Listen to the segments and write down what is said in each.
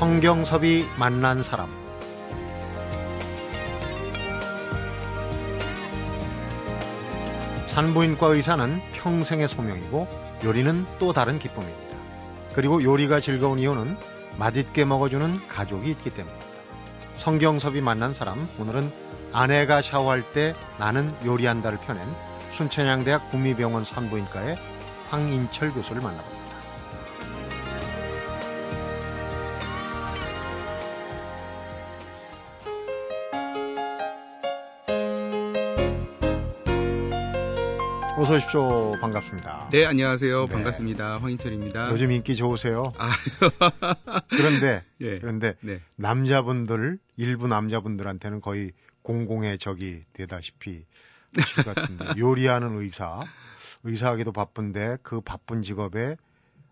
성경섭이 만난 사람 산부인과 의사는 평생의 소명이고 요리는 또 다른 기쁨입니다. 그리고 요리가 즐거운 이유는 맛있게 먹어주는 가족이 있기 때문입니다. 성경섭이 만난 사람 오늘은 아내가 샤워할 때 나는 요리한다를 펴낸 순천향대학 구미병원 산부인과의 황인철 교수를 만나봅니다. 어서 오십시오. 반갑습니다. 네, 안녕하세요. 네. 반갑습니다. 황인철입니다. 요즘 인기 좋으세요. 아, 그런데 예. 그런데 네. 남자분들 일부 남자분들한테는 거의 공공의 적이 되다시피 실 같은데 요리하는 의사 의사하기도 바쁜데 그 바쁜 직업에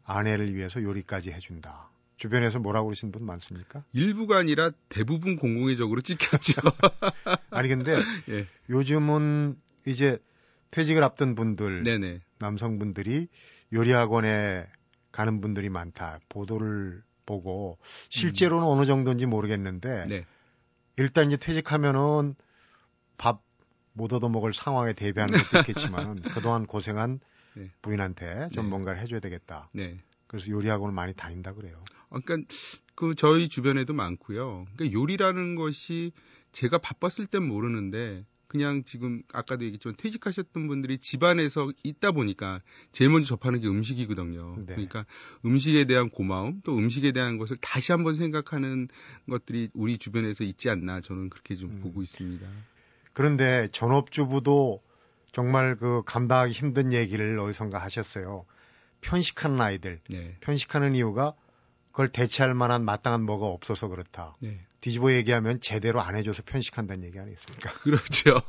아내를 위해서 요리까지 해준다. 주변에서 뭐라고 그러신 분 많습니까? 일부가 아니라 대부분 공공의적으로 찍혔죠. 아니 근데 예. 요즘은 이제 퇴직을 앞둔 분들 네네. 남성분들이 요리학원에 가는 분들이 많다. 보도를 보고 실제로는 어느 정도인지 모르겠는데 네. 일단 이제 퇴직하면은 밥 못 얻어 먹을 상황에 대비하는 것도 있겠지만은 그동안 고생한 네. 부인한테 좀 네. 뭔가를 해줘야 되겠다. 네. 그래서 요리학원을 많이 다닌다 그래요. 아, 그러니까 그 저희 주변에도 많고요. 그러니까 요리라는 것이 제가 바빴을 땐 모르는데 그냥 지금 아까도 얘기했지만 퇴직하셨던 분들이 집안에서 있다 보니까 제일 먼저 접하는 게 음식이거든요. 네. 그러니까 음식에 대한 고마움 또 음식에 대한 것을 다시 한번 생각하는 것들이 우리 주변에서 있지 않나 저는 그렇게 좀 음. 보고 있습니다. 그런데 전업주부도 정말 그 감당하기 힘든 얘기를 어디선가 하셨어요. 편식하는 아이들. 네. 편식하는 이유가 그걸 대체할 만한 마땅한 뭐가 없어서 그렇다. 네. 뒤집어 얘기하면 제대로 안 해줘서 편식한다는 얘기 아니겠습니까? 그렇죠.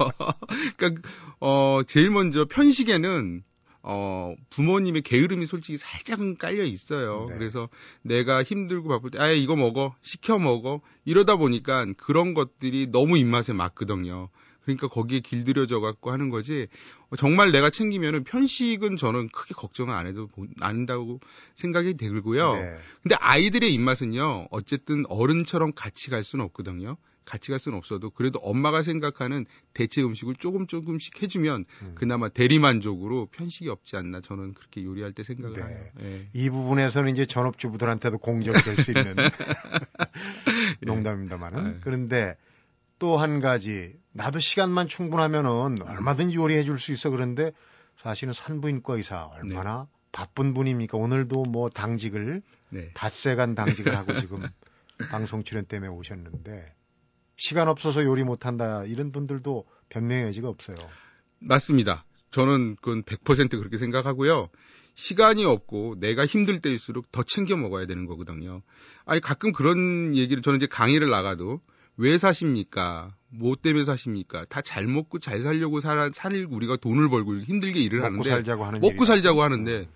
그러니까 어 제일 먼저 편식에는 어 부모님의 게으름이 솔직히 살짝은 깔려 있어요. 네. 그래서 내가 힘들고 바쁠 때아 이거 먹어 시켜 먹어 이러다 보니까 그런 것들이 너무 입맛에 맞거든요. 그러니까 거기에 길들여져 갖고 하는 거지 어, 정말 내가 챙기면은 편식은 저는 크게 걱정을 안 해도 보- 안 한다고 생각이 들고요. 네. 근데 아이들의 입맛은요, 어쨌든 어른처럼 같이 갈 수는 없거든요. 같이 갈 수는 없어도 그래도 엄마가 생각하는 대체 음식을 조금 조금씩 해주면 음. 그나마 대리만족으로 편식이 없지 않나 저는 그렇게 요리할 때 생각을 네. 해요. 예. 이 부분에서는 이제 전업주부들한테도 공적이 될 수 있는 농담입니다만은 네. 그런데 또 한 가지 나도 시간만 충분하면은 얼마든지 요리해 줄 수 있어 그런데 사실은 산부인과 의사 얼마나 바쁜 분입니까 오늘도 뭐 당직을 네. 닷새간 당직을 하고 지금 방송 출연 때문에 오셨는데 시간 없어서 요리 못한다 이런 분들도 변명의 여지가 없어요. 맞습니다. 저는 그건 100% 그렇게 생각하고요. 시간이 없고 내가 힘들 때일수록 더 챙겨 먹어야 되는 거거든요. 아니 가끔 그런 얘기를 저는 이제 강의를 나가도 왜 사십니까? 뭐 때문에 사십니까? 다 잘 먹고 잘 살려고 살, 살 우리가 돈을 벌고 힘들게 일을 먹고 하는데 살자고 하는 먹고. 살자고 하는데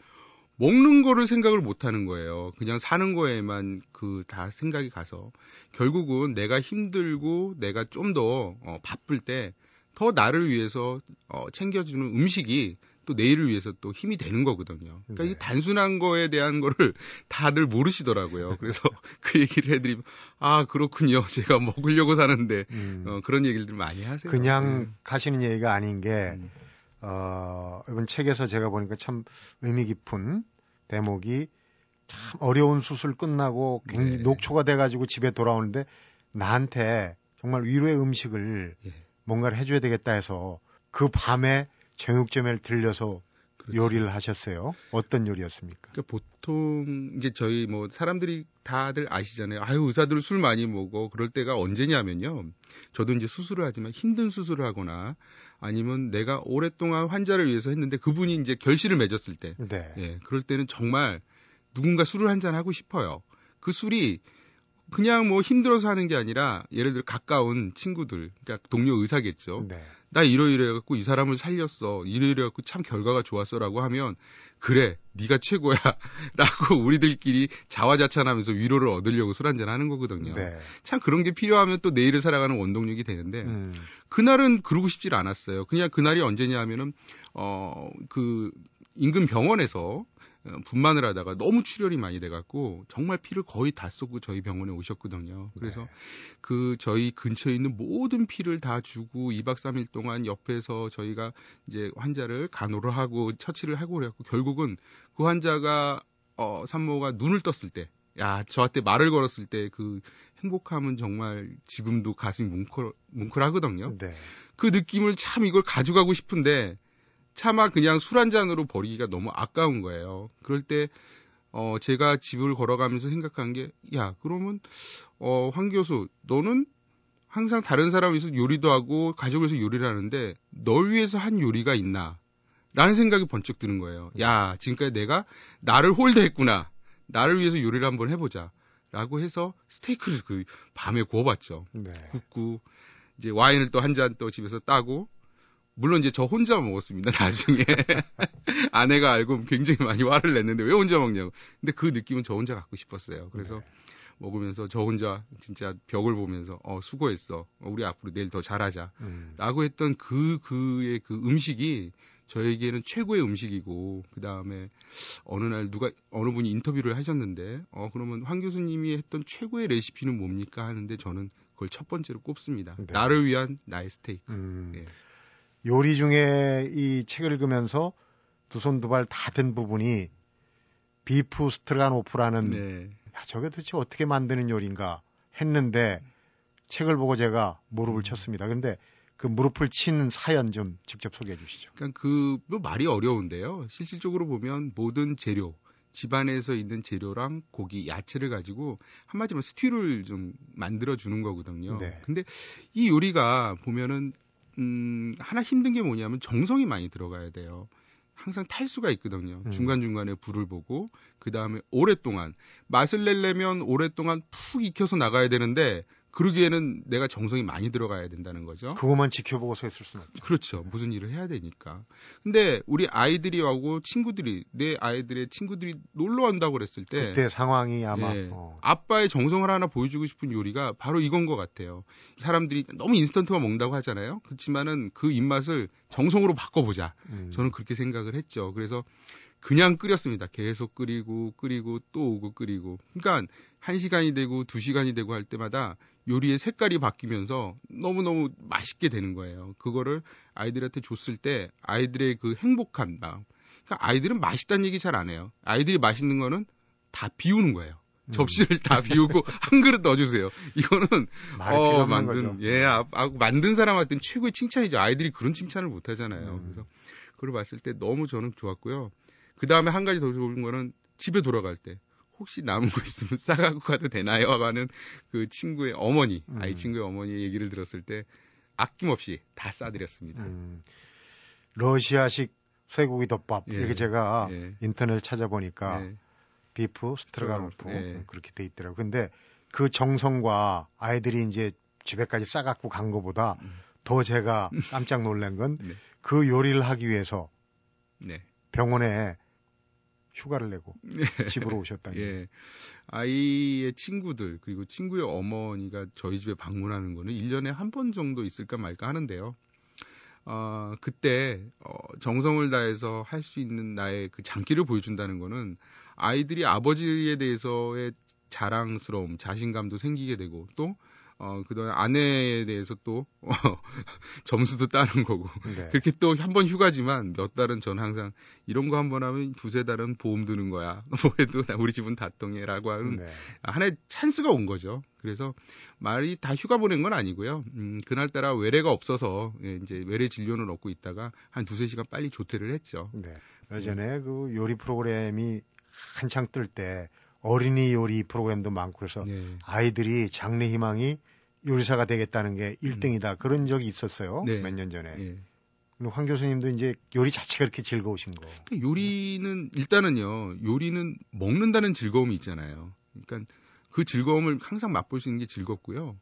먹는 거를 생각을 못 하는 거예요. 그냥 사는 거에만 그 다 생각이 가서 결국은 내가 힘들고 내가 좀더 어, 바쁠 때 더 나를 위해서 어, 챙겨주는 음식이 또 내일을 위해서 또 힘이 되는 거거든요. 그러니까 네. 이 단순한 거에 대한 거를 다들 모르시더라고요. 그래서 그 얘기를 해드리면 아 그렇군요. 제가 먹으려고 사는데 음. 어, 그런 얘기를 많이 하세요. 그냥 가시는 얘기가 아닌 게 음. 어, 이번 책에서 제가 보니까 참 의미 깊은 대목이 참 어려운 수술 끝나고 굉장히 네. 녹초가 돼가지고 집에 돌아오는데 나한테 정말 위로의 음식을 예. 뭔가를 해줘야 되겠다 해서 그 밤에 정육점에 들려서 그렇죠. 요리를 하셨어요. 어떤 요리였습니까? 그러니까 보통 이제 저희 뭐 사람들이 다들 아시잖아요. 아유 의사들 술 많이 먹어 그럴 때가 언제냐면요. 저도 이제 수술을 하지만 힘든 수술을 하거나 아니면 내가 오랫동안 환자를 위해서 했는데 그분이 이제 결실을 맺었을 때, 네. 예, 그럴 때는 정말 누군가 술을 한 잔 하고 싶어요. 그 술이 그냥 뭐 힘들어서 하는 게 아니라 예를 들어 가까운 친구들, 그러니까 동료 의사겠죠. 네. 나 이러이래 갖고 이 사람을 살렸어. 이러이래 갖고 참 결과가 좋았어라고 하면 그래 네가 최고야라고 우리들끼리 자화자찬하면서 위로를 얻으려고 술 한잔 하는 거거든요. 네. 참 그런 게 필요하면 또 내일을 살아가는 원동력이 되는데 음. 그날은 그러고 싶질 않았어요. 그냥 그날이 언제냐 하면은 어그 인근 병원에서 어, 분만을 하다가 너무 출혈이 많이 돼갖고 정말 피를 거의 다 쏟고 저희 병원에 오셨거든요. 그래서 네. 그 저희 근처에 있는 모든 피를 다 주고 2박 3일 동안 옆에서 저희가 이제 환자를 간호를 하고 처치를 하고 그래갖고 결국은 그 환자가 어 산모가 눈을 떴을 때, 야 저한테 말을 걸었을 때 그 행복함은 정말 지금도 가슴이 뭉클 뭉클하거든요. 네. 그 느낌을 참 이걸 가져가고 싶은데 차마 그냥 술 한 잔으로 버리기가 너무 아까운 거예요. 그럴 때, 어, 제가 집을 걸어가면서 생각한 게, 야, 그러면, 어, 황 교수, 너는 항상 다른 사람 위해서 요리도 하고 가족을 위해서 요리를 하는데, 널 위해서 한 요리가 있나? 라는 생각이 번쩍 드는 거예요. 야, 지금까지 내가 나를 홀대했구나. 나를 위해서 요리를 한번 해보자. 라고 해서 스테이크를 그 밤에 구워봤죠. 네. 굽고, 이제 와인을 또 한 잔 또 집에서 따고, 물론 이제 저 혼자 먹었습니다. 나중에 아내가 알고 굉장히 많이 화를 냈는데 왜 혼자 먹냐고. 근데 그 느낌은 저 혼자 갖고 싶었어요. 그래서 네. 먹으면서 저 혼자 진짜 벽을 보면서 어 수고했어. 우리 앞으로 내일 더 잘하자. 음. 라고 했던 그 그의 그 음식이 저에게는 최고의 음식이고 그 다음에 어느 날 누가 어느 분이 인터뷰를 하셨는데 어 그러면 황 교수님이 했던 최고의 레시피는 뭡니까 하는데 저는 그걸 첫 번째로 꼽습니다. 네. 나를 위한 나의 스테이크. 음. 네. 요리 중에 이 책을 읽으면서 두 손 두 발 다 든 부분이 beef stroganoff라는 네. 야, 저게 도대체 어떻게 만드는 요리인가 했는데 책을 보고 제가 무릎을 음. 쳤습니다. 그런데 그 무릎을 친 사연 좀 직접 소개해 주시죠. 그러니까 그뭐 말이 어려운데요. 실질적으로 보면 모든 재료 집안에서 있는 재료랑 고기, 야채를 가지고 한마디로 스튜를 좀 만들어 주는 거거든요. 네. 근데 이 요리가 보면은 음, 하나 힘든 게 뭐냐면 정성이 많이 들어가야 돼요. 항상 탈수가 있거든요. 음. 중간중간에 불을 보고, 그 다음에 오랫동안, 맛을 내려면 오랫동안 푹 익혀서 나가야 되는데, 그러기에는 내가 정성이 많이 들어가야 된다는 거죠. 그것만 지켜보고 서 있을 수는 없죠. 그렇죠. 무슨 일을 해야 되니까. 근데 우리 아이들이 하고 친구들이 내 아이들의 친구들이 놀러 온다고 그랬을 때 그때 상황이 아마 예, 어. 아빠의 정성을 하나 보여주고 싶은 요리가 바로 이건 것 같아요. 사람들이 너무 인스턴트만 먹는다고 하잖아요. 그렇지만은 그 입맛을 정성으로 바꿔보자. 음. 저는 그렇게 생각을 했죠. 그래서 그냥 끓였습니다. 계속 끓이고 끓이고 또 오고 끓이고. 그러니까 1시간이 되고 2시간이 되고 할 때마다 요리의 색깔이 바뀌면서 너무너무 맛있게 되는 거예요. 그거를 아이들한테 줬을 때 아이들의 그 행복한 마음. 그러니까 아이들은 맛있다는 얘기 잘 안 해요. 아이들이 맛있는 거는 다 비우는 거예요. 음. 접시를 다 비우고 한 그릇 넣어주세요. 이거는 어 만든 거죠. 예 아, 아, 만든 사람한테는 최고의 칭찬이죠. 아이들이 그런 칭찬을 못 하잖아요. 음. 그래서 그걸 봤을 때 너무 저는 좋았고요. 그 다음에 한 가지 더 좋은 거는 집에 돌아갈 때 혹시 남은 거 있으면 싸가고 가도 되나요? 하는 그 친구의 어머니, 음. 아이 친구의 어머니 얘기를 들었을 때 아낌없이 다 싸드렸습니다. 음. 러시아식 쇠고기 덮밥 예. 이게 제가 예. 인터넷 찾아보니까 예. beef stroganoff 예. 그렇게 돼 있더라고요. 근데 그 정성과 아이들이 이제 집에까지 싸갖고 간 거보다 음. 더 제가 깜짝 놀란 건그 네. 그 요리를 하기 위해서 네. 병원에 휴가를 내고 네. 집으로 오셨다니. 예. 아이의 친구들 그리고 친구의 어머니가 저희 집에 방문하는 거는 1년에 한 번 정도 있을까 말까 하는데요. 어, 그때 어, 정성을 다해서 할 수 있는 나의 그 장기를 보여준다는 거는 아이들이 아버지에 대해서의 자랑스러움, 자신감도 생기게 되고 또 어, 그다음에 아내에 대해서 또, 어, 점수도 따는 거고. 네. 그렇게 또 한 번 휴가지만 몇 달은 전 항상 이런 거 한 번 하면 두세 달은 보험 드는 거야. 뭐 해도 우리 집은 다통해라고 하는 네. 하나의 찬스가 온 거죠. 그래서 말이 다 휴가 보낸 건 아니고요. 음, 그날따라 외래가 없어서 예, 이제 외래 진료는 얻고 있다가 한 두세 시간 빨리 조퇴를 했죠. 네. 예전에 그 요리 프로그램이 한창 뜰 때 어린이 요리 프로그램도 많고 그래서 네. 아이들이 장래 희망이 요리사가 되겠다는 게 1등이다. 음. 그런 적이 있었어요. 네. 몇년 전에. 네. 황 교수님도 이제 요리 자체가 그렇게 즐거우신 거. 그러니까 요리는 일단은요. 요리는 먹는다는 즐거움이 있잖아요. 그러니까 그 즐거움을 항상 맛볼 수 있는 게 즐겁고요.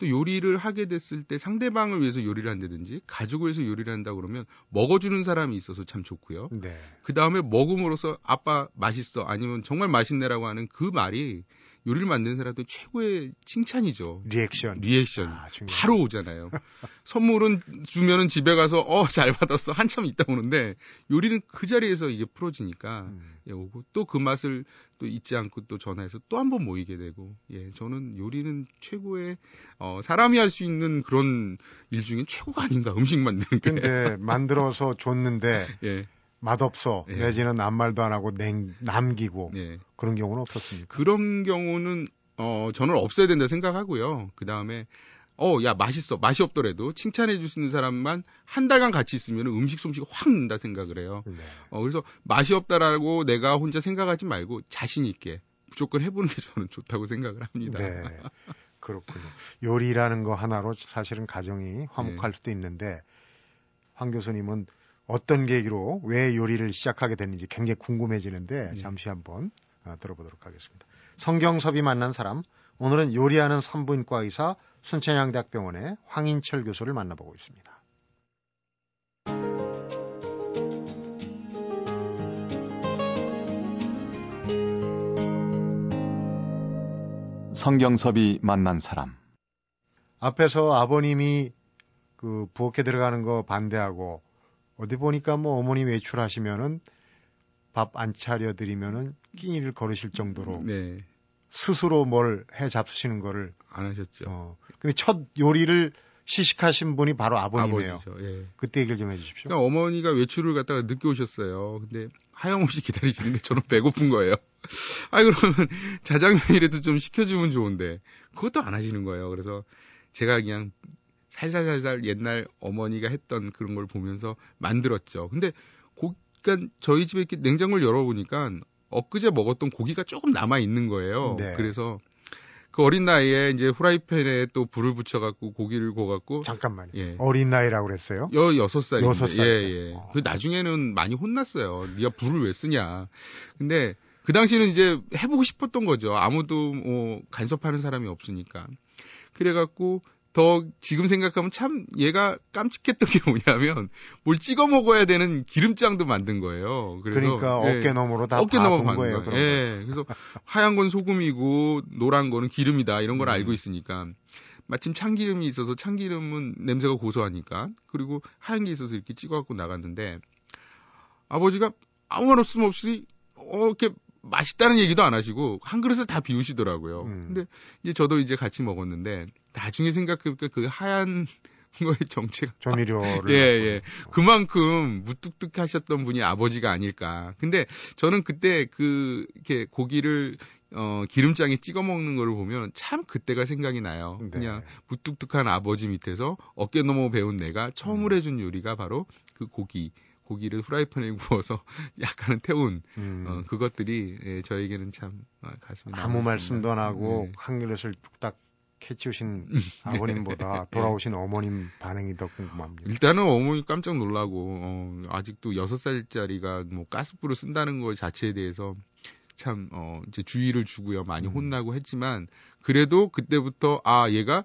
또 요리를 하게 됐을 때 상대방을 위해서 요리를 한다든지 가족을 위해서 요리를 한다 그러면 먹어주는 사람이 있어서 참 좋고요. 네. 그 다음에 먹음으로써 아빠 맛있어 아니면 정말 맛있네라고 하는 그 말이 요리를 만드는 사람도 최고의 칭찬이죠. Reaction. Reaction. 아, 바로 오잖아요. 선물은 주면은 집에 가서 어 잘 받았어 한참 있다 오는데 요리는 그 자리에서 이게 풀어지니까 음. 예, 오고 또 그 맛을 또 잊지 않고 또 전화해서 또 한 번 모이게 되고 예 저는 요리는 최고의 어 사람이 할 수 있는 그런 일 중에 최고가 아닌가 음식 만드는 게. 근데 만들어서 줬는데 예. 맛없어 예. 내지는 아무 말도 안 하고 냉, 남기고 예. 그런 경우는 없었습니까? 그런 경우는 어 저는 없어야 된다 생각하고요. 그 다음에 어, 야, 맛있어. 맛이 없더라도 칭찬해 줄 수 있는 사람만 한 달간 같이 있으면 음식 솜씨가 확 는다 생각을 해요. 네. 어, 그래서 맛이 없다라고 내가 혼자 생각하지 말고 자신 있게 무조건 해보는 게 저는 좋다고 생각을 합니다. 네. 그렇군요. 요리라는 거 하나로 사실은 가정이 화목할 네. 수도 있는데 황 교수님은 어떤 계기로 왜 요리를 시작하게 됐는지 굉장히 궁금해지는데 네. 잠시 한번 어, 들어보도록 하겠습니다. 성경섭이 만난 사람 오늘은 요리하는 산부인과 의사 순천향대학병원의 황인철 교수를 만나보고 있습니다. 성경섭이 만난 사람. 앞에서 아버님이 그 부엌에 들어가는 거 반대하고 어디 보니까 뭐 어머니 외출하시면은 밥 안 차려드리면은 끼니를 걸으실 정도로 네. 스스로 뭘 해 잡수시는 거를 안 하셨죠. 어. 근데 첫 요리를 시식하신 분이 바로 아버님이에요. 아버지죠. 예. 그때 얘기를 좀 해주십시오. 그러니까 어머니가 외출을 갔다가 늦게 오셨어요. 근데 하염없이 기다리시는데 저는 배고픈 거예요. 아 그러면 자장면이라도 좀 시켜주면 좋은데 그것도 안 하시는 거예요. 그래서 제가 그냥 살살살살 옛날 어머니가 했던 그런 걸 보면서 만들었죠. 근데 고, 그러니까 저희 집에 이렇게 냉장고를 열어보니까 엊그제 먹었던 고기가 조금 남아 있는 거예요. 네. 그래서 그 어린 나이에 이제 후라이팬에 또 불을 붙여갖고 고기를 구워갖고 잠깐만요. 예. 어린 나이라고 그랬어요? 여 여섯 살. 여섯 살. 예 예. 어. 그 나중에는 많이 혼났어요. 네가 불을 왜 쓰냐. 근데 그 당시는 이제 해보고 싶었던 거죠. 아무도 뭐 간섭하는 사람이 없으니까. 그래갖고 더 지금 생각하면 참 얘가 깜찍했던 게 뭐냐면 뭘 찍어 먹어야 되는 기름장도 만든 거예요. 그러니까 예, 어깨 너머로 다 어깨 너머 간 거예요. 거예요. 예. 그래서 하얀 건 소금이고 노란 거는 기름이다 이런 걸 음. 알고 있으니까 마침 참기름이 있어서 참기름은 냄새가 고소하니까 그리고 하얀 게 있어서 이렇게 찍어 갖고 나갔는데 아버지가 아무 말 없음 없이 어 이렇게 맛있다는 얘기도 안 하시고 한 그릇을 다 비우시더라고요. 음. 근데 이제 저도 이제 같이 먹었는데 나중에 생각해보니까 그 하얀 거의 정체가 조미료를 예, 예. 그만큼 무뚝뚝하셨던 분이 아버지가 아닐까. 근데 저는 그때 그 이렇게 고기를 어, 기름장에 찍어 먹는 거를 보면 참 그때가 생각이 나요. 네. 그냥 무뚝뚝한 아버지 밑에서 어깨 넘어 배운 내가 처음으로 음. 해준 요리가 바로 그 고기. 고기를 프라이팬에 구워서 약간은 태운 음. 어, 그것들이 예, 저에게는 참 어, 가슴이 아무 말씀도 안 하고 네. 한 그릇을 뚝딱 캐치우신 음, 네. 아버님보다 네. 돌아오신 어머님 반응이 더 궁금합니다. 일단은 어머니 깜짝 놀라고 어, 아직도 여섯 살짜리가 뭐 가스불을 쓴다는 것 자체에 대해서 참 어, 이제 주의를 주고요 많이 음. 혼나고 했지만 그래도 그때부터 아 얘가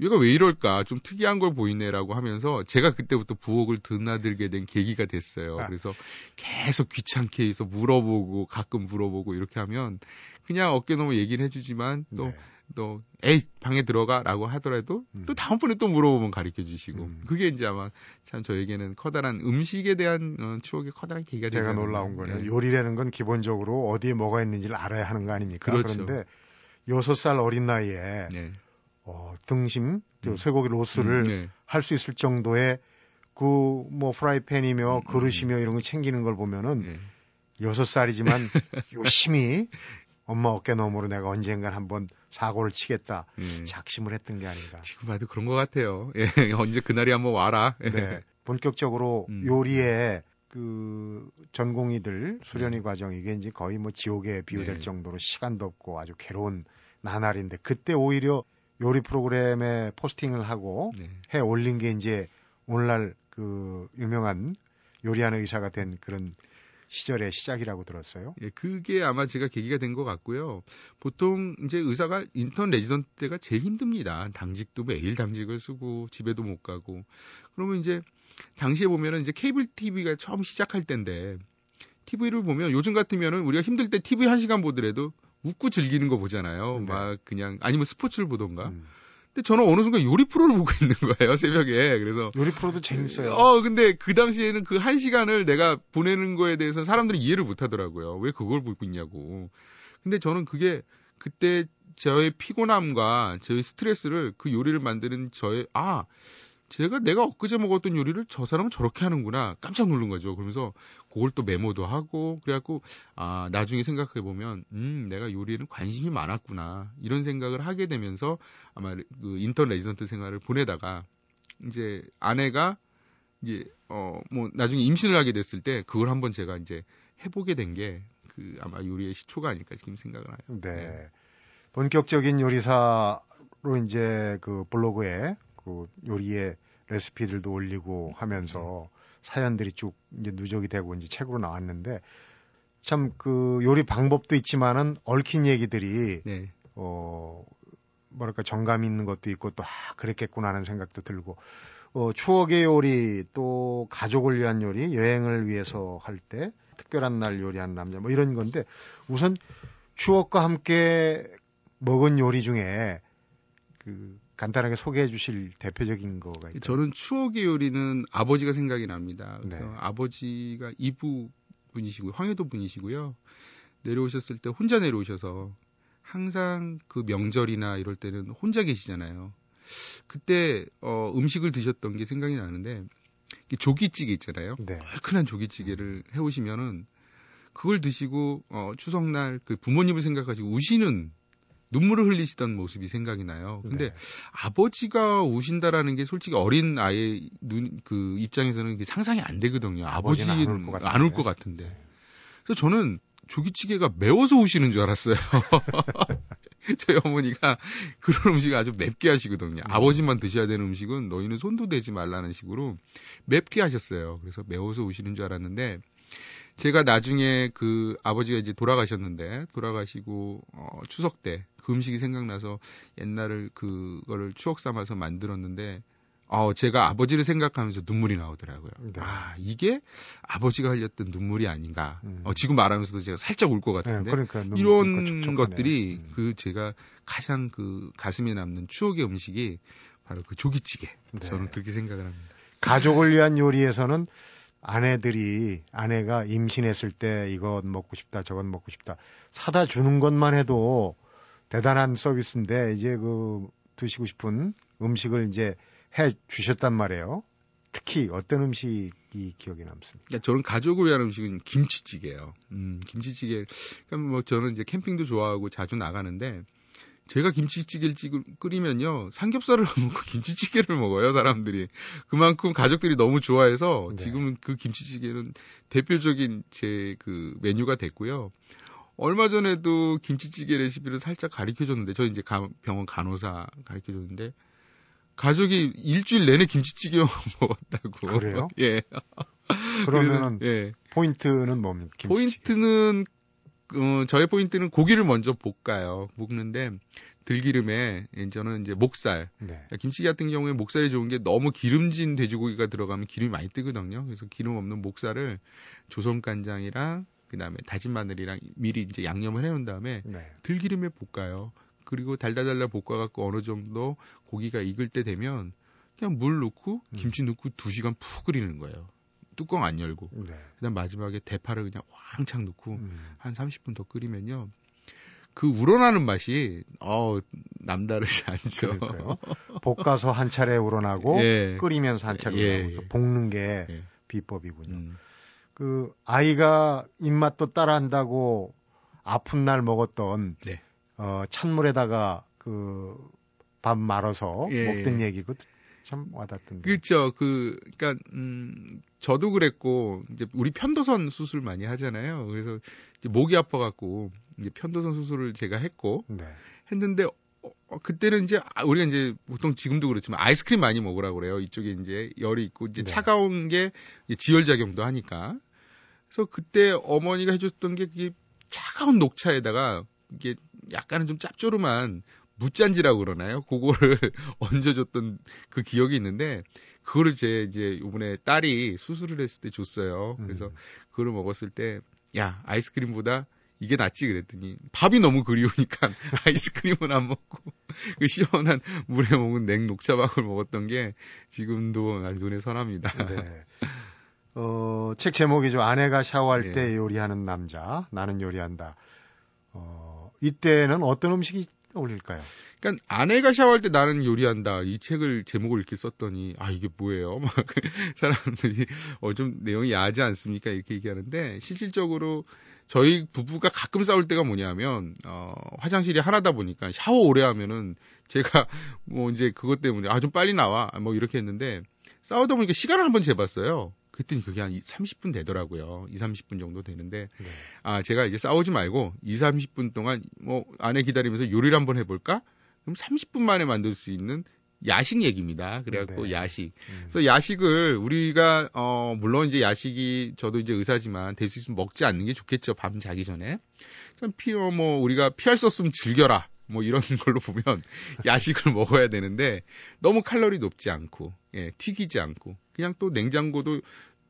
얘가 왜 이럴까 좀 특이한 걸 보이네라고 하면서 제가 그때부터 부엌을 드나들게 된 계기가 됐어요. 아. 그래서 계속 귀찮게 해서 물어보고 가끔 물어보고 이렇게 하면 그냥 어깨 너머 얘기를 해주지만 또 네. 또 에이 방에 들어가 라고 하더라도 음. 또 다음번에 또 물어보면 가르쳐 주시고 음. 그게 이제 아마 참 저에게는 커다란 음식에 대한 어, 추억의 커다란 계기가 되죠. 제가 놀라운 거는 네. 요리라는 건 기본적으로 어디에 뭐가 있는지를 알아야 하는 거 아닙니까? 그렇죠. 그런데 여섯 살 어린 나이에 네. 어, 등심, 음. 쇠고기 로스를 음, 네. 할수 있을 정도의 그 뭐 프라이팬이며 음, 그릇이며 이런 거 챙기는 걸 보면은 네. 여섯 살이지만 열심히 엄마 어깨 너머로 내가 언젠간 한번 사고를 치겠다 네. 작심을 했던 게 아닌가. 지금 봐도 그런 것 같아요. 예, 언제 그날이 한번 와라. 예. 네, 본격적으로 음. 요리에 그 전공의들 수련의 네. 과정 이게 이제 거의 뭐 지옥에 비유될 네. 정도로 시간도 없고 아주 괴로운 나날인데 그때 오히려 요리 프로그램에 포스팅을 하고 네. 해 올린 게 이제 오늘날 그 유명한 요리하는 의사가 된 그런 시절의 시작이라고 들었어요. 예, 그게 아마 제가 계기가 된 것 같고요. 보통 이제 의사가 인턴 레지던트 때가 제일 힘듭니다. 당직도 매일 당직을 서고 집에도 못 가고. 그러면 이제 당시에 보면은 이제 케이블 TV가 처음 시작할 때인데 TV를 보면 요즘 같으면은 우리가 힘들 때 TV 한 시간 보더라도 웃고 즐기는 거 보잖아요. 네. 막 그냥 아니면 스포츠를 보던가. 음. 근데 저는 어느 순간 요리 프로를 보고 있는 거예요 새벽에. 그래서 요리 프로도 재밌어요. 어 근데 그 당시에는 그 한 시간을 내가 보내는 거에 대해서 사람들이 이해를 못 하더라고요. 왜 그걸 보고 있냐고. 근데 저는 그게 그때 저의 피곤함과 저의 스트레스를 그 요리를 만드는 저의 아 제가 내가 엊그제 먹었던 요리를 저 사람은 저렇게 하는구나 깜짝 놀란 거죠. 그러면서 그걸 또 메모도 하고 그래갖고 아 나중에 생각해 보면 음 내가 요리에는 관심이 많았구나 이런 생각을 하게 되면서 아마 그 인턴 레지던트 생활을 보내다가 이제 아내가 이제 어 뭐 나중에 임신을 하게 됐을 때 그걸 한번 제가 이제 해보게 된 게 그 아마 요리의 시초가 아닐까 지금 생각을 해요. 네. 본격적인 요리사로 이제 그 블로그에 그 요리의 레시피들도 올리고 하면서 사연들이 쭉 이제 누적이 되고 이제 책으로 나왔는데 참 그 요리 방법도 있지만은 얽힌 얘기들이 네. 어 뭐랄까 정감 있는 것도 있고 또 아, 그랬겠구나 하는 생각도 들고 어 추억의 요리 또 가족을 위한 요리 여행을 위해서 할 때 특별한 날 요리하는 남자 뭐 이런 건데 우선 추억과 함께 먹은 요리 중에 그 간단하게 소개해 주실 대표적인 거가 있죠. 저는 추억의 요리는 아버지가 생각이 납니다. 그래서 네. 아버지가 이부 분이시고요. 황해도 분이시고요. 내려오셨을 때 혼자 내려오셔서 항상 그 명절이나 이럴 때는 혼자 계시잖아요. 그때 어, 음식을 드셨던 게 생각이 나는데 이 조기찌개 있잖아요. 네. 얼큰한 조기찌개를 해오시면은 그걸 드시고 어, 추석날 그 부모님을 생각하시고 우시는 눈물을 흘리시던 모습이 생각이 나요. 근데 네. 아버지가 우신다라는 게 솔직히 어린 아이의 눈, 그 입장에서는 이게 상상이 안 되거든요. 아버지는 아버지는 안울것 같은데. 안울것 같은데. 그래서 저는 조기찌개가 매워서 우시는 줄 알았어요. 저희 어머니가 그런 음식을 아주 맵게 하시거든요. 아버지만 드셔야 되는 음식은 너희는 손도 대지 말라는 식으로 맵게 하셨어요. 그래서 매워서 우시는 줄 알았는데 제가 나중에 그 아버지가 이제 돌아가셨는데 돌아가시고 어, 추석 때 그 음식이 생각나서 옛날을 그거를 추억 삼아서 만들었는데 어, 제가 아버지를 생각하면서 눈물이 나오더라고요. 네. 아, 이게 아버지가 흘렸던 눈물이 아닌가. 음. 어, 지금 말하면서 제가 살짝 울것 네, 같은데. 그러니까 눈물 이런 촉촉하네요. 것들이 음. 그 제가 가장 그 가슴에 남는 추억의 음식이 바로 그 조기찌개. 네. 저는 그렇게 생각을 합니다. 가족을 위한 요리에서는 아내들이 아내가 임신했을 때 이건 먹고 싶다 저건 먹고 싶다 사다 주는 것만 해도 대단한 서비스인데 이제 그 드시고 싶은 음식을 이제 해 주셨단 말이에요. 특히 어떤 음식이 기억에 남습니까? 그러니까 저는 가족을 위한 음식은 김치찌개예요. 음, 김치찌개. 그러니까 뭐 저는 이제 캠핑도 좋아하고 자주 나가는데 제가 김치찌개를 찌- 끓이면요 삼겹살을 안 먹고 김치찌개를 먹어요 사람들이 그만큼 가족들이 너무 좋아해서 네. 지금은 그 김치찌개는 대표적인 제 그 메뉴가 됐고요 얼마 전에도 김치찌개 레시피를 살짝 가르쳐 줬는데 저 이제 가- 병원 간호사 가르쳐 줬는데 가족이 일주일 내내 김치찌개만 먹었다고 그래요? 예 그러면은 그래서, 예 포인트는 뭡니까? 김치찌개. 포인트는 어, 저의 포인트는 고기를 먼저 볶아요. 볶는데 들기름에 예, 저는 이제 목살 네. 김치찌개 같은 경우에 목살이 좋은 게 너무 기름진 돼지고기가 들어가면 기름이 많이 뜨거든요. 그래서 기름 없는 목살을 조선 간장이랑 그다음에 다진 마늘이랑 미리 이제 양념을 해 놓은 다음에 네. 들기름에 볶아요. 그리고 달달달달 볶아 갖고 어느 정도 고기가 익을 때 되면 그냥 물 넣고 음. 김치 넣고 두 시간 푹 끓이는 거예요. 뚜껑 안 열고. 네. 그다음 마지막에 대파를 그냥 왕창 넣고 음. 한 30분 더 끓이면요. 그 우러나는 맛이 어 남다르지 않죠. 그러니까요. 볶아서 한 차례 우러나고 예. 끓이면서 한 차례 예, 우러나고 예. 볶는 게 예. 비법이군요. 음. 그 아이가 입맛도 따라한다고 아픈 날 먹었던 네. 어, 찬물에다가 그 밥 말아서 예, 먹던 예. 얘기고 참 와닿던데. 그렇죠. 그 그러니까 음 저도 그랬고 이제 우리 편도선 수술 많이 하잖아요. 그래서 이제 목이 아파 갖고 이제 편도선 수술을 제가 했고 네. 했는데 어, 어, 그때는 이제 아, 우리가 이제 보통 지금도 그렇지만 아이스크림 많이 먹으라고 그래요. 이쪽에 이제 열이 있고 이제 네. 차가운 게 지열 작용도 하니까. 그래서 그때 어머니가 해줬던 게 그게 차가운 녹차에다가 이게 약간은 좀 짭조름한 무짠지라고 그러나요? 그거를 얹어줬던 그 기억이 있는데 그거를 제 이제 요번에 딸이 수술을 했을 때 줬어요. 그래서 음. 그걸 먹었을 때 야 아이스크림보다 이게 낫지 그랬더니 밥이 너무 그리우니까 아이스크림은 안 먹고 그 시원한 물에 먹은 냉 녹차밥을 먹었던 게 지금도 눈에 선합니다. 네. 어, 책 제목이죠. 아내가 샤워할 네. 때 요리하는 남자. 나는 요리한다. 어, 이때는 어떤 음식이 어울릴까요? 그러니까 아내가 샤워할 때 나는 요리한다 이 책을 제목을 이렇게 썼더니 아 이게 뭐예요? 막 사람들이 어 좀 내용이 야하지 않습니까? 이렇게 얘기하는데 실질적으로 저희 부부가 가끔 싸울 때가 뭐냐면 어 화장실이 하나다 보니까 샤워 오래 하면은 제가 뭐 이제 그것 때문에 아 좀 빨리 나와 뭐 이렇게 했는데 싸우다 보니까 시간을 한번 재봤어요. 그랬더니 그게 한 30분 되더라고요. 2, 30분 정도 되는데, 네. 아, 제가 이제 싸우지 말고 2, 30분 동안 뭐 아내 기다리면서 요리를 한번 해 볼까? 그럼 30분 만에 만들 수 있는 야식 얘기입니다. 그래갖고 네. 야식. 음. 그래서 야식을 우리가 어 물론 이제 야식이 저도 이제 의사지만 될 수 있으면 먹지 않는 게 좋겠죠. 밤 자기 전에. 참 피어 뭐 우리가 피할 수 없으면 즐겨라. 뭐 이런 걸로 보면 야식을 먹어야 되는데 너무 칼로리 높지 않고 예, 튀기지 않고 그냥 또 냉장고도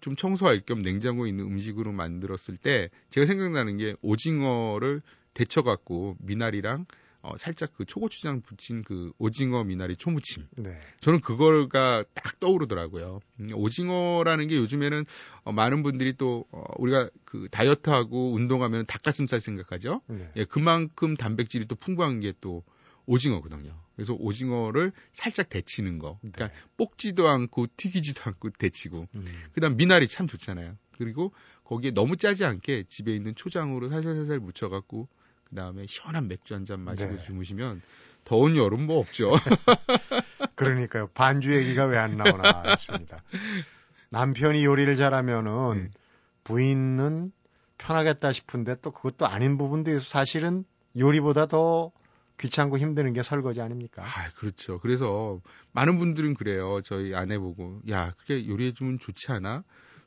좀 청소할 겸 냉장고에 있는 음식으로 만들었을 때 제가 생각나는 게 오징어를 데쳐 갖고 미나리랑 어, 살짝 그 초고추장 붙인 그 오징어 미나리 초무침. 네. 저는 그걸가 딱 떠오르더라고요. 음, 오징어라는 게 요즘에는 어, 많은 분들이 또 어, 우리가 그 다이어트하고 운동하면 닭가슴살 생각하죠. 네. 예, 그만큼 단백질이 또 풍부한 게 또 오징어거든요. 그래서 오징어를 살짝 데치는 거. 그러니까 네. 볶지도 않고 튀기지도 않고 데치고. 음. 그다음 미나리 참 좋잖아요. 그리고 거기에 너무 짜지 않게 집에 있는 초장으로 살살살살 묻혀갖고 그 다음에 시원한 맥주 한 잔 마시고 네. 주무시면 더운 여름 뭐 없죠. 그러니까요. 반주 얘기가 왜 안 나오나 했습니다. 남편이 요리를 잘하면은 네. 부인은 편하겠다 싶은데 또 그것도 아닌 부분도 있어 사실은 요리보다 더 귀찮고 힘드는 게 설거지 아닙니까? 아, 그렇죠. 그래서 많은 분들은 그래요. 저희 아내 보고 야, 그게 요리해 주면 좋지 않아?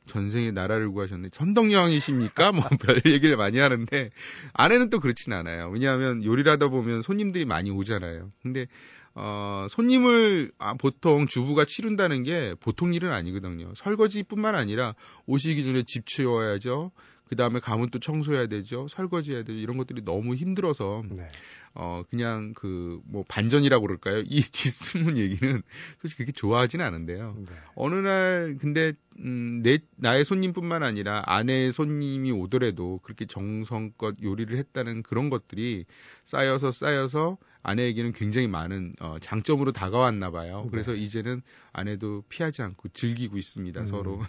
전생에 나라를 구하셨네. 천덕여왕이십니까? 뭐 별 얘기를 많이 하는데 아내는 또 그렇진 않아요. 왜냐하면 요리를 하다 보면 손님들이 많이 오잖아요. 근데 어, 손님을 아, 보통 주부가 치른다는 게 보통 일은 아니거든요. 설거지뿐만 아니라 오시기 전에 집 치워야죠. 그 다음에 가문 또 청소해야 되죠. 설거지해야 되죠. 이런 것들이 너무 힘들어서 네. 어, 그냥 그, 뭐, 반전이라고 그럴까요? 이 뒷숨은 얘기는 솔직히 그렇게 좋아하진 않은데요. 네. 어느 날, 근데, 음, 내, 나의 손님뿐만 아니라 아내의 손님이 오더라도 그렇게 정성껏 요리를 했다는 그런 것들이 쌓여서 쌓여서 아내에게는 굉장히 많은 어, 장점으로 다가왔나 봐요. 네. 그래서 이제는 아내도 피하지 않고 즐기고 있습니다, 음. 서로.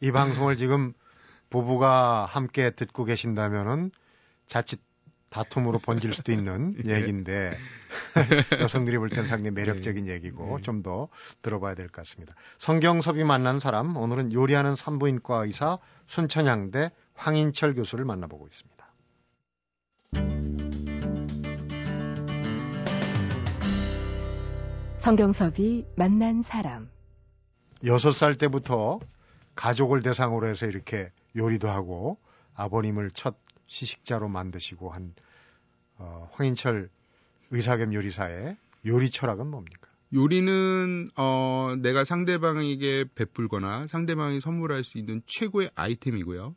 이 방송을 지금 부부가 함께 듣고 계신다면은 자칫 다툼으로 번질 수도 있는 예. 얘기인데 여성들이 볼 땐 상당히 매력적인 예. 얘기고 예. 좀더 들어봐야 될 것 같습니다. 성경섭이 만난 사람 오늘은 요리하는 산부인과 의사 순천향대 황인철 교수를 만나보고 있습니다. 성경섭이 만난 사람 여섯 살 때부터 가족을 대상으로 해서 이렇게 요리도 하고 아버님을 첫 시식자로 만드시고 한 어, 황인철 의사 겸 요리사의 요리 철학은 뭡니까? 요리는 어 내가 상대방에게 베풀거나 상대방이 선물할 수 있는 최고의 아이템이고요.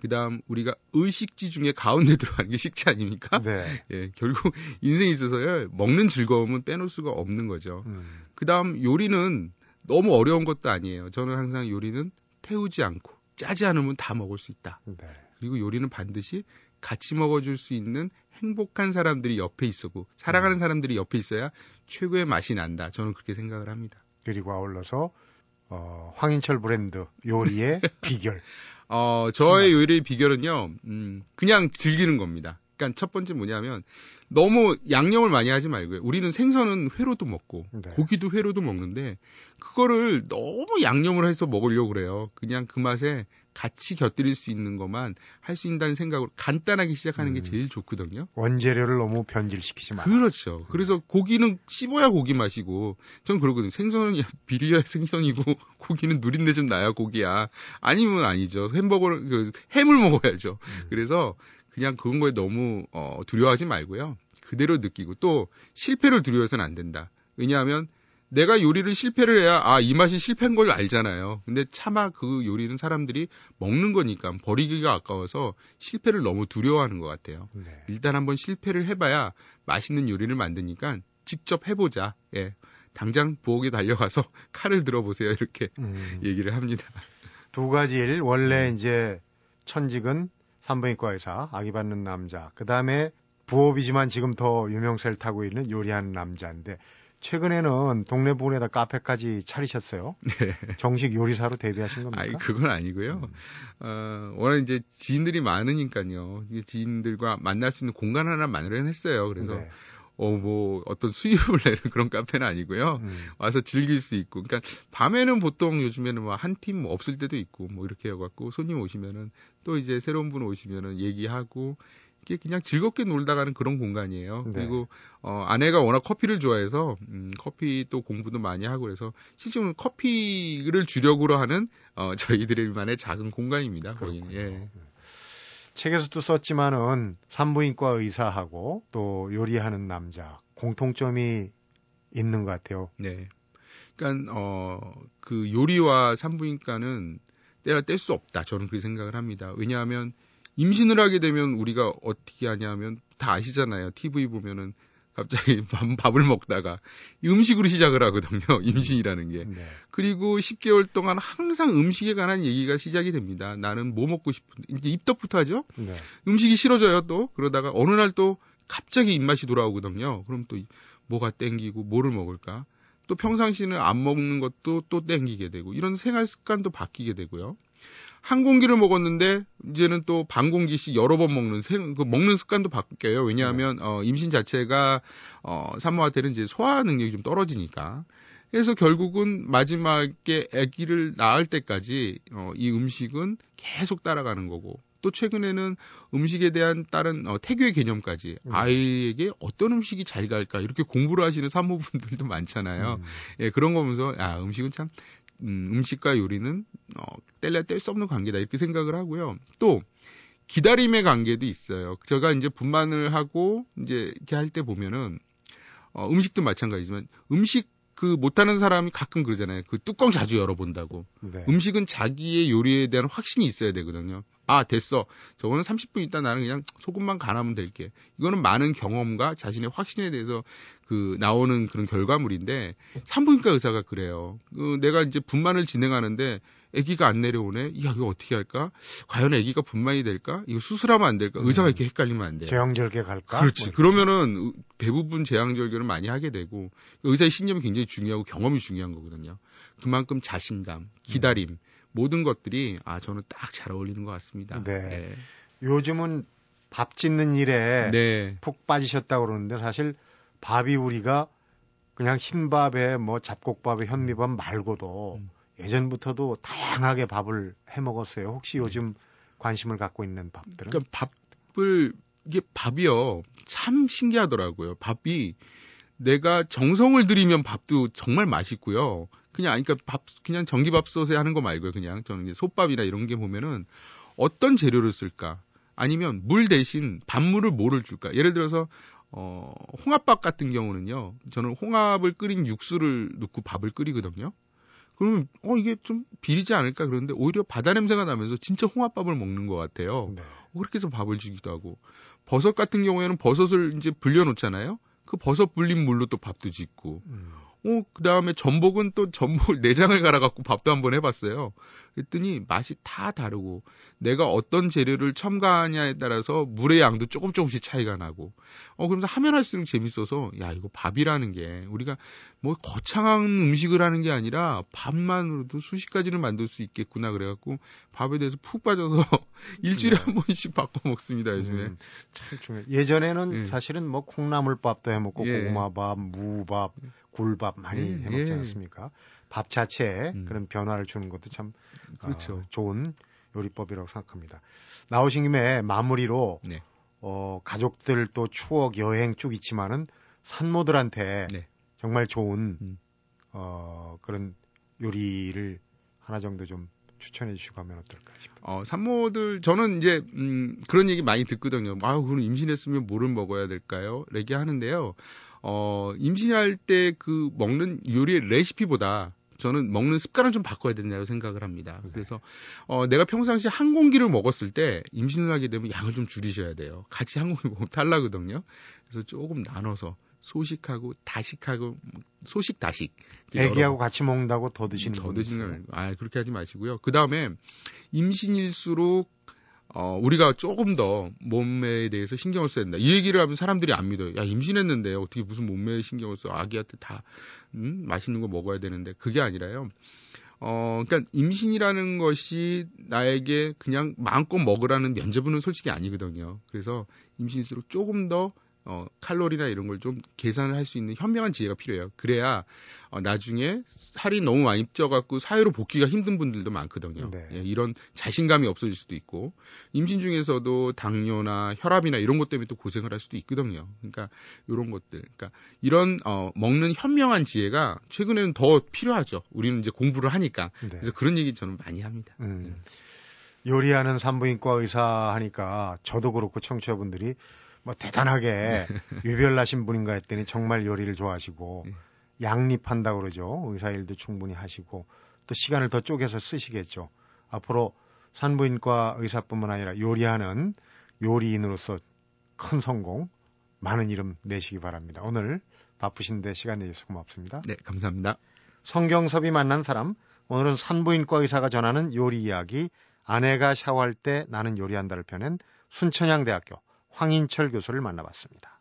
그다음 우리가 의식지 중에 가운데 들어가는 게 식지 아닙니까? 네. 예, 결국 인생에 있어서요 먹는 즐거움은 빼놓을 수가 없는 거죠. 음. 그다음 요리는 너무 어려운 것도 아니에요. 저는 항상 요리는 태우지 않고 짜지 않으면 다 먹을 수 있다. 네. 그리고 요리는 반드시 같이 먹어줄 수 있는 행복한 사람들이 옆에 있었고 사랑하는 음. 사람들이 옆에 있어야 최고의 맛이 난다. 저는 그렇게 생각을 합니다. 그리고 아울러서 어, 황인철 브랜드 요리의 비결. 어, 저의 요리의 비결은요, 음, 그냥 즐기는 겁니다. 그러니까 첫 번째 뭐냐면 너무 양념을 많이 하지 말고요. 우리는 생선은 회로도 먹고 네. 고기도 회로도 먹는데 그거를 너무 양념을 해서 먹으려고 그래요. 그냥 그 맛에 같이 곁들일 수 있는 것만 할 수 있다는 생각으로 간단하게 시작하는 음. 게 제일 좋거든요. 원재료를 너무 변질시키지 마. 그렇죠. 그래서 고기는 씹어야 고기 맛이고, 전 그러거든요. 생선은 비려야 생선이고, 고기는 누린내 좀 나야 고기야. 아니면 아니죠. 햄버거를, 그, 햄을 먹어야죠. 음. 그래서 그냥 그런 거에 너무 어, 두려워하지 말고요. 그대로 느끼고 또 실패를 두려워해서는 안 된다. 왜냐하면 내가 요리를 실패를 해야 아 이 맛이 실패한 걸 알잖아요. 근데 차마 그 요리는 사람들이 먹는 거니까 버리기가 아까워서 실패를 너무 두려워하는 것 같아요. 네. 일단 한번 실패를 해봐야 맛있는 요리를 만드니까 직접 해보자. 예. 당장 부엌에 달려가서 칼을 들어보세요. 이렇게 음. 얘기를 합니다. 두 가지 일 음. 원래 이제 천직은 산부인과 의사 아기 받는 남자 그 다음에 부업이지만 지금 더 유명세를 타고 있는 요리하는 남자인데 최근에는 동네 부근에다 카페까지 차리셨어요. 네. 정식 요리사로 데뷔하신 겁니까? 아니 그건 아니고요. 음. 어, 워낙 이제 지인들이 많으니까요. 이 지인들과 만날 수 있는 공간 하나 마련했어요. 그래서 네. 어 뭐 어떤 수입을 내는 그런 카페는 아니고요. 음. 와서 즐길 수 있고. 그러니까 밤에는 보통 요즘에는 뭐 한 팀 뭐 없을 때도 있고 뭐 이렇게 해갖고 손님 오시면은 또 이제 새로운 분 오시면은 얘기하고 이게 그냥 즐겁게 놀다 가는 그런 공간이에요. 네. 그리고 어 아내가 워낙 커피를 좋아해서 음 커피 또 공부도 많이 하고 그래서 실제로는 커피를 주력으로 하는 어 저희들만의 작은 공간입니다. 거기는. 예. 책에서도 썼지만은 산부인과 의사하고 또 요리하는 남자 공통점이 있는 것 같아요. 네. 그러니까 어그 요리와 산부인과는 때가 뗄수 없다. 저는 그렇게 생각을 합니다. 왜냐하면 임신을 하게 되면 우리가 어떻게 하냐면 다 아시잖아요. TV 보면은 갑자기 밥- 밥을 먹다가 이 음식으로 시작을 하거든요. 임신이라는 게. 네. 그리고 10개월 동안 항상 음식에 관한 얘기가 시작이 됩니다. 나는 뭐 먹고 싶은데 이제 입덕부터 하죠. 네. 음식이 싫어져요 또 그러다가 어느 날 또 갑자기 입맛이 돌아오거든요. 그럼 또 뭐가 땡기고 뭐를 먹을까? 또 평상시는 안 먹는 것도 또 땡기게 되고 이런 생활 습관도 바뀌게 되고요. 한 공기를 먹었는데 이제는 또 반 공기씩 여러 번 먹는 생, 그 먹는 습관도 바뀌어요. 왜냐하면 어, 임신 자체가 어, 산모한테는 이제 소화 능력이 좀 떨어지니까. 그래서 결국은 마지막에 아기를 낳을 때까지 어, 이 음식은 계속 따라가는 거고 또 최근에는 음식에 대한 다른 어, 태교의 개념까지 음. 아이에게 어떤 음식이 잘 갈까 이렇게 공부를 하시는 산모분들도 많잖아요. 음. 예, 그런 거 보면서 아 음식은 참 음, 음식과 요리는 어, 뗄래야 뗄 수 없는 관계다 이렇게 생각을 하고요. 또 기다림의 관계도 있어요. 제가 이제 분만을 하고 이제 이렇게 할 때 보면은 어, 음식도 마찬가지지만 음식 그 못하는 사람이 가끔 그러잖아요. 그 뚜껑 자주 열어본다고. 네. 음식은 자기의 요리에 대한 확신이 있어야 되거든요. 아, 됐어. 저거는 30분 있다 나는 그냥 소금만 간하면 될게. 이거는 많은 경험과 자신의 확신에 대해서 그 나오는 그런 결과물인데 산부인과 의사가 그래요. 그 내가 이제 분만을 진행하는데 아기가 안 내려오네. 야, 이거 어떻게 할까? 과연 아기가 분만이 될까? 이거 수술하면 안 될까? 의사가 음. 이렇게 헷갈리면 안 돼요. 제왕절개 갈까? 그렇지. 뭐 그러면은 대부분 제왕절개를 많이 하게 되고 의사의 신념이 굉장히 중요하고 경험이 중요한 거거든요. 그만큼 자신감, 기다림 모든 것들이 아 저는 딱 잘 어울리는 것 같습니다. 네. 요즘은 밥 짓는 일에 네. 푹 빠지셨다고 그러는데 사실 밥이 우리가 그냥 흰밥에 뭐 잡곡밥에 현미밥 말고도 음. 예전부터도 다양하게 밥을 해 먹었어요. 혹시 요즘 관심을 갖고 있는 밥들은? 그러니까 밥을 이게 밥이요 참 신기하더라고요. 밥이 내가 정성을 들이면 밥도 정말 맛있고요. 그냥 아니, 그러니까 밥 그냥 전기밥솥에 하는 거 말고요. 그냥 저는 이제 솥밥이나 이런 게 보면은 어떤 재료를 쓸까? 아니면 물 대신 밥물을 뭐를 줄까? 예를 들어서 어 홍합밥 같은 경우는요. 저는 홍합을 끓인 육수를 넣고 밥을 끓이거든요. 그러면 어 이게 좀 비리지 않을까 그러는데 오히려 바다 냄새가 나면서 진짜 홍합밥을 먹는 것 같아요. 네. 그렇게 해서 밥을 주기도 하고 버섯 같은 경우에는 버섯을 이제 불려 놓잖아요. 그 버섯 불린 물로 또 밥도 짓고 음. 어 그 다음에 전복은 또 전복 내장을 갈아 갖고 밥도 한번 해봤어요. 그랬더니 맛이 다 다르고 내가 어떤 재료를 첨가하냐에 따라서 물의 양도 조금 조금씩 차이가 나고 어 그러면서 하면 할수록 재밌어서 야 이거 밥이라는 게 우리가 뭐 거창한 음식을 하는 게 아니라 밥만으로도 수십 가지를 만들 수 있겠구나 그래갖고 밥에 대해서 푹 빠져서 일주일에 네. 한 번씩 바꿔 먹습니다 요즘에. 음. 예전에는 예. 사실은 뭐 콩나물밥도 해 먹고 예. 고구마밥, 무밥, 굴밥 많이 예, 해 먹지 예. 않았습니까? 밥 자체에 음. 그런 변화를 주는 것도 참 그렇죠. 어, 좋은 요리법이라고 생각합니다. 나오신 김에 마무리로 네. 어, 가족들 또 추억 여행 쭉 있지만은 산모들한테 네. 정말 좋은 음. 어, 그런 요리를 하나 정도 좀 추천해 주시고 하면 어떨까 싶어요. 어, 산모들, 저는 이제, 음, 그런 얘기 많이 듣거든요. 아, 그럼 임신했으면 뭐를 먹어야 될까요? 얘기 하는데요. 어, 임신할 때 그 먹는 요리의 레시피보다 저는 먹는 습관을 좀 바꿔야 된다고 생각을 합니다. 네. 그래서 어, 내가 평상시 한 공기를 먹었을 때 임신을 하게 되면 양을 좀 줄이셔야 돼요. 같이 한 공기 먹으면 탈라거든요. 그래서 조금 나눠서 소식하고 다식하고 소식 다식 애기하고 같이 먹는다고 더 드시는 더 드시는 아, 그렇게 하지 마시고요. 그 다음에 임신일수록 어, 우리가 조금 더 몸매에 대해서 신경을 써야 된다. 이 얘기를 하면 사람들이 안 믿어요. 야, 임신했는데 어떻게 무슨 몸매에 신경을 써? 아기한테 다, 음, 맛있는 거 먹어야 되는데. 그게 아니라요. 어, 그러니까 임신이라는 것이 나에게 그냥 마음껏 먹으라는 면제부는 솔직히 아니거든요. 그래서 임신일수록 조금 더 어, 칼로리나 이런 걸 좀 계산을 할 수 있는 현명한 지혜가 필요해요. 그래야 어, 나중에 살이 너무 많이 쪄갖고 사회로 복귀가 힘든 분들도 많거든요. 네. 예, 이런 자신감이 없어질 수도 있고 임신 중에서도 당뇨나 혈압이나 이런 것 때문에 또 고생을 할 수도 있거든요. 그러니까 이런 것들, 그러니까 이런 어, 먹는 현명한 지혜가 최근에는 더 필요하죠. 우리는 이제 공부를 하니까 네. 그래서 그런 얘기 저는 많이 합니다. 음. 요리하는 산부인과 의사 하니까 저도 그렇고 청취자분들이 뭐 대단하게 유별나신 분인가 했더니 정말 요리를 좋아하시고 예. 양립한다고 그러죠. 의사 일도 충분히 하시고 또 시간을 더 쪼개서 쓰시겠죠. 앞으로 산부인과 의사뿐만 아니라 요리하는 요리인으로서 큰 성공, 많은 이름 내시기 바랍니다. 오늘 바쁘신데 시간 내주셔서 고맙습니다. 네, 감사합니다. 성경섭이 만난 사람 오늘은 산부인과 의사가 전하는 요리 이야기 아내가 샤워할 때 나는 요리한다를 펴낸 순천향대학교 황인철 교수를 만나봤습니다.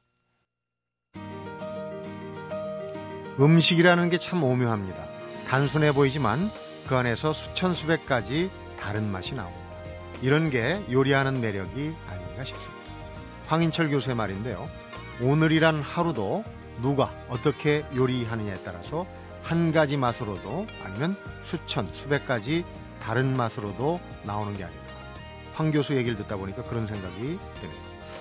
음식이라는 게 참 오묘합니다. 단순해 보이지만 그 안에서 수천 수백 가지 다른 맛이 나옵니다. 이런 게 요리하는 매력이 아닌가 싶습니다. 황인철 교수의 말인데요. 오늘이란 하루도 누가 어떻게 요리하느냐에 따라서 한 가지 맛으로도 아니면 수천, 수백 가지 다른 맛으로도 나오는 게 아닐까. 황 교수 얘기를 듣다 보니까 그런 생각이 드네요.